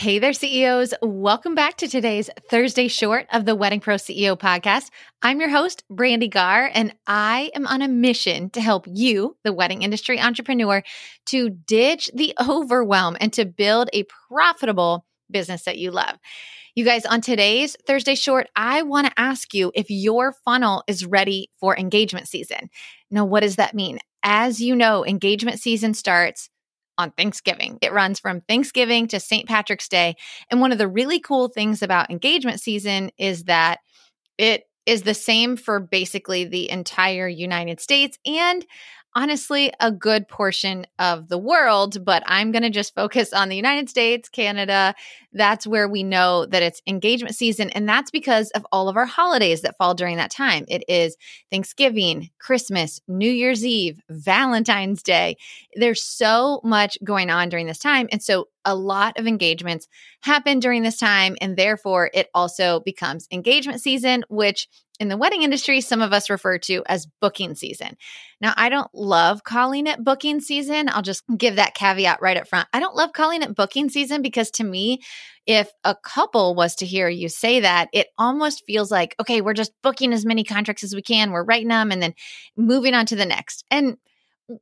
Hey there, CEOs. Welcome back to today's Thursday short of the Wedding Pro CEO podcast. I'm your host, Brandi Gaar, and I am on a mission to help you, the wedding industry entrepreneur, to ditch the overwhelm and to build a profitable business that you love. You guys, on today's Thursday short, I want to ask you if your funnel is ready for engagement season. Now, what does that mean? As you know, engagement season starts on Thanksgiving. It runs from Thanksgiving to St. Patrick's Day. And one of the really cool things about engagement season is that it is the same for basically the entire United States and honestly a good portion of the world, but I'm going to just focus on the United States, Canada. That's where we know that it's engagement season. And that's because of all of our holidays that fall during that time. It is Thanksgiving, Christmas, New Year's Eve, Valentine's Day. There's so much going on during this time. And so a lot of engagements happen during this time. And therefore, it also becomes engagement season, which in the wedding industry, some of us refer to as booking season. Now, I don't love calling it booking season. I'll just give that caveat right up front. I don't love calling it booking season because to me, if a couple was to hear you say that, it almost feels like, okay, we're just booking as many contracts as we can, we're writing them and then moving on to the next. And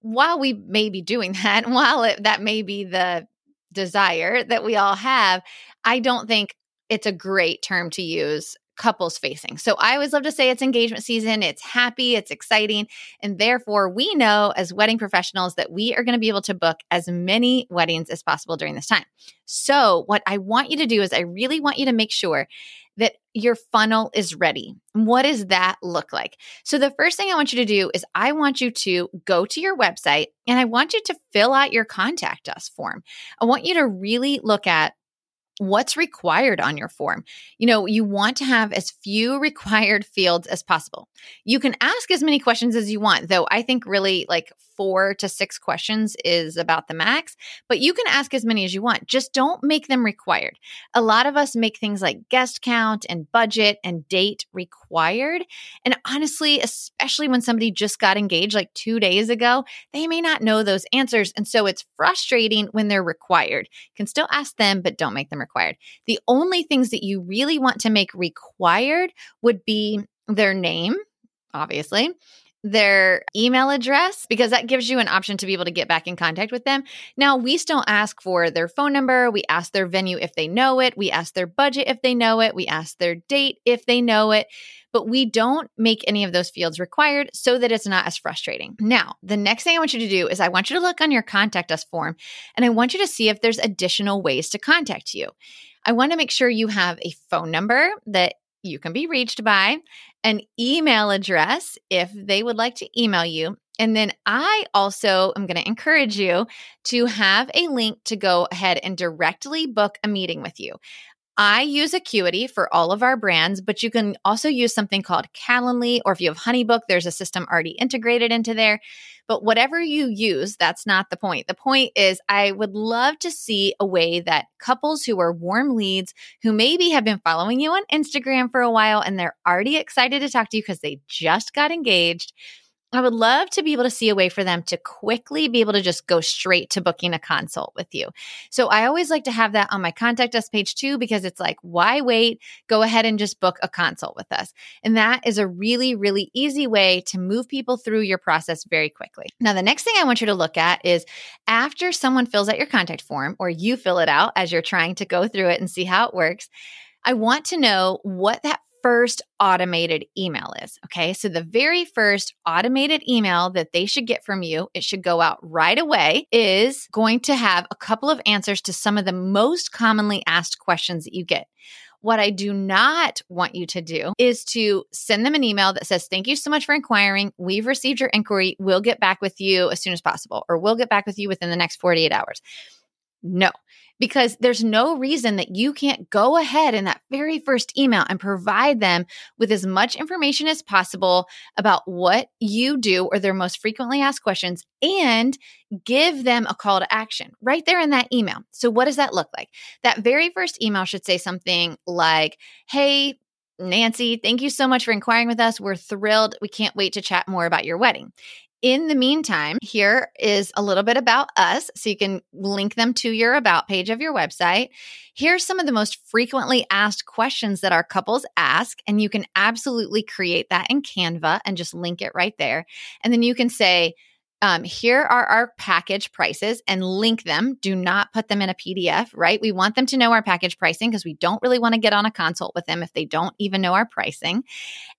while we may be doing that, while it, that may be the desire that we all have, I don't think it's a great term to use couples facing. So I always love to say it's engagement season, it's happy, it's exciting. And therefore, we know as wedding professionals that we are going to be able to book as many weddings as possible during this time. So, what I want you to do is, I really want you to make sure that your funnel is ready. What does that look like? So, the first thing I want you to do is I want you to go to your website and I want you to fill out your contact us form. I want you to really look at what's required on your form. You know, you want to have as few required fields as possible. You can ask as many questions as you want, though I think really like four to six questions is about the max, but you can ask as many as you want. Just don't make them required. A lot of us make things like guest count and budget and date required. And honestly, especially when somebody just got engaged like two days ago, they may not know those answers. And so it's frustrating when they're required. You can still ask them, but don't make them required. The only things that you really want to make required would be their name, obviously, their email address because that gives you an option to be able to get back in contact with them. Now, we still ask for their phone number, we ask their venue if they know it, we ask their budget if they know it, we ask their date if they know it, but we don't make any of those fields required so that it's not as frustrating. Now, the next thing I want you to do is I want you to look on your contact us form and I want you to see if there's additional ways to contact you. I want to make sure you have a phone number that you can be reached by, an email address if they would like to email you. And then I also am going to encourage you to have a link to go ahead and directly book a meeting with you. I use Acuity for all of our brands, but you can also use something called Calendly, or if you have Honeybook, there's a system already integrated into there. But whatever you use, that's not the point. The point is, I would love to see a way that couples who are warm leads, who maybe have been following you on Instagram for a while and they're already excited to talk to you because they just got engaged, I would love to be able to see a way for them to quickly be able to just go straight to booking a consult with you. So I always like to have that on my contact us page too, because it's like, why wait? Go ahead and just book a consult with us. And that is a really, really easy way to move people through your process very quickly. Now, the next thing I want you to look at is after someone fills out your contact form or you fill it out as you're trying to go through it and see how it works. I want to know what that first automated email is. Okay. So the very first automated email that they should get from you, it should go out right away, is going to have a couple of answers to some of the most commonly asked questions that you get. What I do not want you to do is to send them an email that says, Thank you so much for inquiring. We've received your inquiry. We'll get back with you as soon as possible, or we'll get back with you within the next 48 hours. No, because there's no reason that you can't go ahead in that very first email and provide them with as much information as possible about what you do or their most frequently asked questions and give them a call to action right there in that email. So, what does that look like? That very first email should say something like, Hey, Nancy, thank you so much for inquiring with us. We're thrilled. We can't wait to chat more about your wedding. In the meantime, here is a little bit about us so you can link them to your about page of your website. Here's some of the most frequently asked questions that our couples ask, and you can absolutely create that in Canva and just link it right there. And then you can say, um, here are our package prices and link them. Do not put them in a PDF, right? We want them to know our package pricing because we don't really want to get on a consult with them if they don't even know our pricing.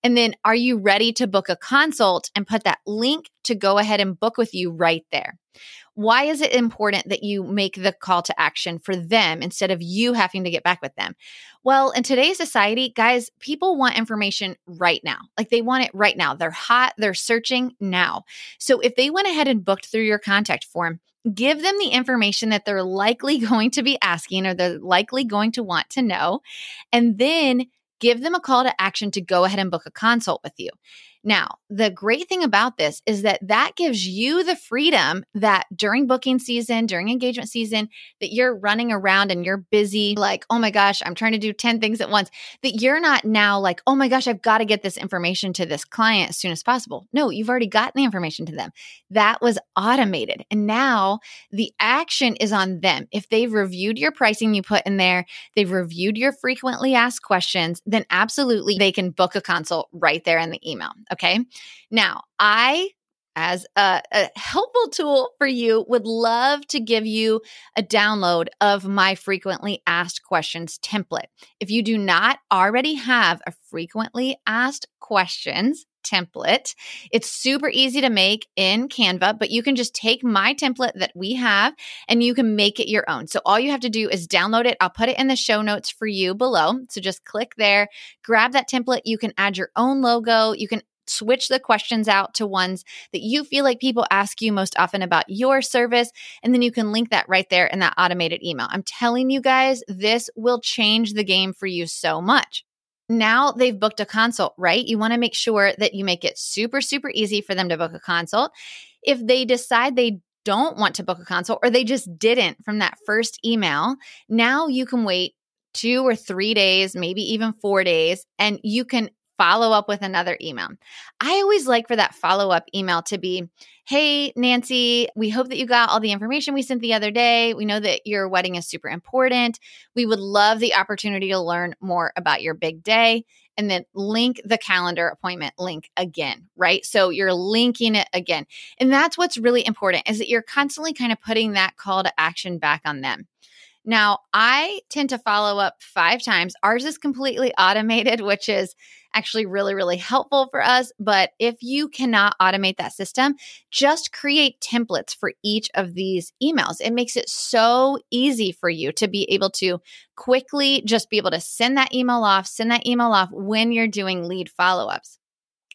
And then, are you ready to book a consult and put that link to go ahead and book with you right there? Why is it important that you make the call to action for them instead of you having to get back with them? Well, in today's society, guys, people want information right now. Like they want it right now. They're hot, they're searching now. So if they went ahead and booked through your contact form, give them the information that they're likely going to be asking or they're likely going to want to know. And then give them a call to action to go ahead and book a consult with you. Now, the great thing about this is that that gives you the freedom that during booking season, during engagement season, that you're running around and you're busy, like, oh my gosh, I'm trying to do 10 things at once, that you're not now like, oh my gosh, I've got to get this information to this client as soon as possible. No, you've already gotten the information to them. That was automated. And now the action is on them. If they've reviewed your pricing you put in there, they've reviewed your frequently asked questions, then absolutely they can book a consult right there in the email. Okay. Now, I as a, a, helpful tool for you, would love to give you a download of my frequently asked questions template. If you do not already have a frequently asked questions template, it's super easy to make in Canva, but you can just take my template that we have and you can make it your own. So all you have to do is download it. I'll put it in the show notes for you below. So just click there, grab that template. You can add your own logo. You can switch the questions out to ones that you feel like people ask you most often about your service. And then you can link that right there in that automated email. I'm telling you guys, this will change the game for you so much. Now they've booked a consult, right? You want to make sure that you make it super, super easy for them to book a consult. If they decide they don't want to book a consult or they just didn't from that first email, now you can wait two or three days, maybe even four days, and you can follow up with another email. I always like for that follow up email to be Hey, Nancy, we hope that you got all the information we sent the other day. We know that your wedding is super important. We would love the opportunity to learn more about your big day. And then link the calendar appointment link again, right? So you're linking it again. And that's what's really important is that you're constantly kind of putting that call to action back on them. Now, I tend to follow up five times. Ours is completely automated, which is actually really, really helpful for us. But if you cannot automate that system, just create templates for each of these emails. It makes it so easy for you to be able to quickly just be able to send that email off, send that email off when you're doing lead follow ups.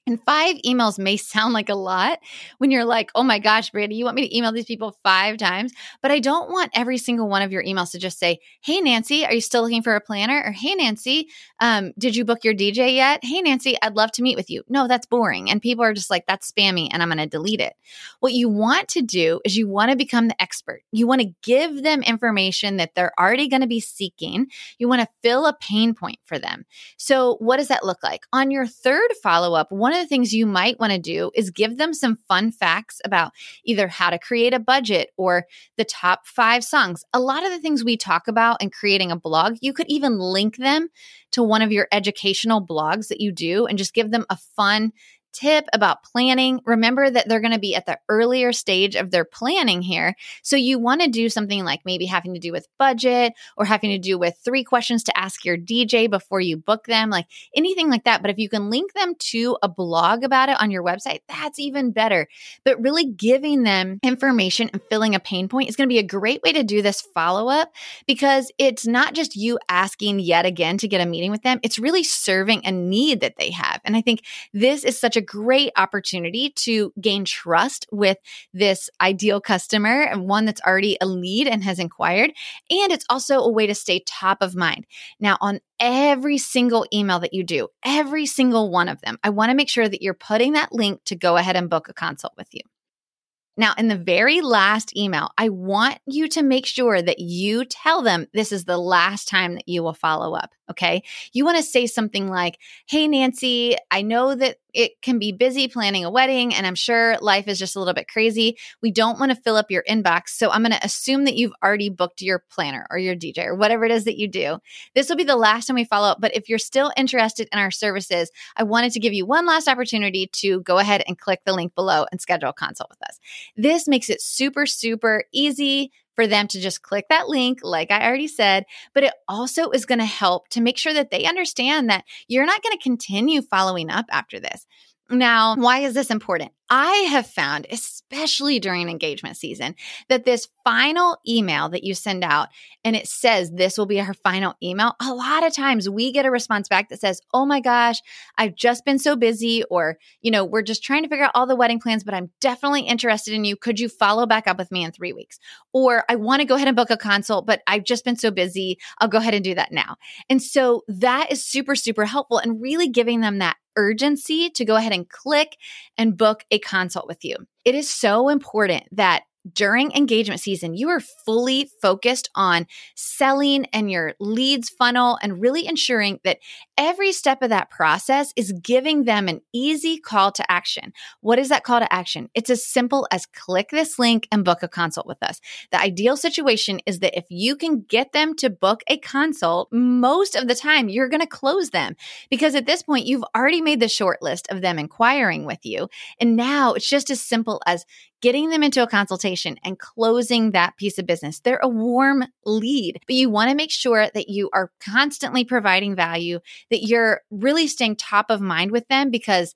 And five emails may sound like a lot when you're like, oh my gosh, Brandi, you want me to email these people five times? But I don't want every single one of your emails to just say, hey, Nancy, are you still looking for a planner? Or hey, Nancy, um, did you book your DJ yet? Hey, Nancy, I'd love to meet with you. No, that's boring. And people are just like, that's spammy and I'm going to delete it. What you want to do is you want to become the expert. You want to give them information that they're already going to be seeking. You want to fill a pain point for them. So, what does that look like? On your third follow up, one of of the things you might want to do is give them some fun facts about either how to create a budget or the top five songs. A lot of the things we talk about in creating a blog, you could even link them to one of your educational blogs that you do and just give them a fun tip about planning. Remember that they're going to be at the earlier stage of their planning here. So you want to do something like maybe having to do with budget or having to do with three questions to ask your DJ before you book them, like anything like that. But if you can link them to a blog about it on your website, that's even better. But really giving them information and filling a pain point is going to be a great way to do this follow up because it's not just you asking yet again to get a meeting with them, it's really serving a need that they have. And I think this is such a great opportunity to gain trust with this ideal customer and one that's already a lead and has inquired. And it's also a way to stay top of mind. Now, on every single email that you do, every single one of them, I want to make sure that you're putting that link to go ahead and book a consult with you. Now, in the very last email, I want you to make sure that you tell them this is the last time that you will follow up. Okay. You want to say something like, Hey, Nancy, I know that it can be busy planning a wedding, and I'm sure life is just a little bit crazy. We don't want to fill up your inbox. So I'm going to assume that you've already booked your planner or your DJ or whatever it is that you do. This will be the last time we follow up. But if you're still interested in our services, I wanted to give you one last opportunity to go ahead and click the link below and schedule a consult with us. This makes it super, super easy for them to just click that link, like I already said, but it also is going to help to make sure that they understand that you're not going to continue following up after this. Now, why is this important? I have found, especially during engagement season, that this final email that you send out and it says this will be our final email, a lot of times we get a response back that says, Oh my gosh, I've just been so busy, or, you know, we're just trying to figure out all the wedding plans, but I'm definitely interested in you. Could you follow back up with me in three weeks? Or I want to go ahead and book a consult, but I've just been so busy. I'll go ahead and do that now. And so that is super, super helpful and really giving them that urgency to go ahead and click and book a consult with you. It is so important that during engagement season, you are fully focused on selling and your leads funnel and really ensuring that every step of that process is giving them an easy call to action. What is that call to action? It's as simple as click this link and book a consult with us. The ideal situation is that if you can get them to book a consult, most of the time you're going to close them because at this point you've already made the short list of them inquiring with you. And now it's just as simple as getting them into a consultation and closing that piece of business. They're a warm lead, but you want to make sure that you are constantly providing value, that you're really staying top of mind with them because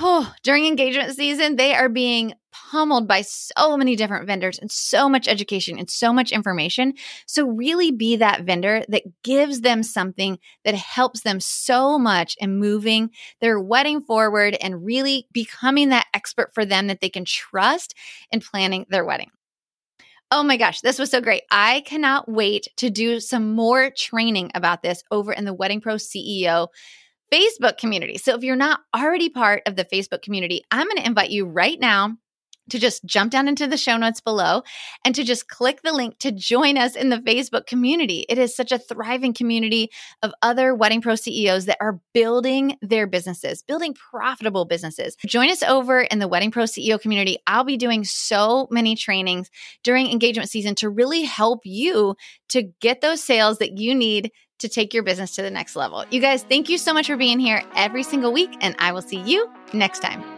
oh, during engagement season, they are being pummeled by so many different vendors and so much education and so much information. So, really be that vendor that gives them something that helps them so much in moving their wedding forward and really becoming that expert for them that they can trust in planning their wedding. Oh my gosh, this was so great. I cannot wait to do some more training about this over in the Wedding Pro CEO Facebook community. So if you're not already part of the Facebook community, I'm going to invite you right now to just jump down into the show notes below and to just click the link to join us in the Facebook community. It is such a thriving community of other Wedding Pro CEOs that are building their businesses, building profitable businesses. Join us over in the Wedding Pro CEO community. I'll be doing so many trainings during engagement season to really help you to get those sales that you need to take your business to the next level. You guys, thank you so much for being here every single week, and I will see you next time.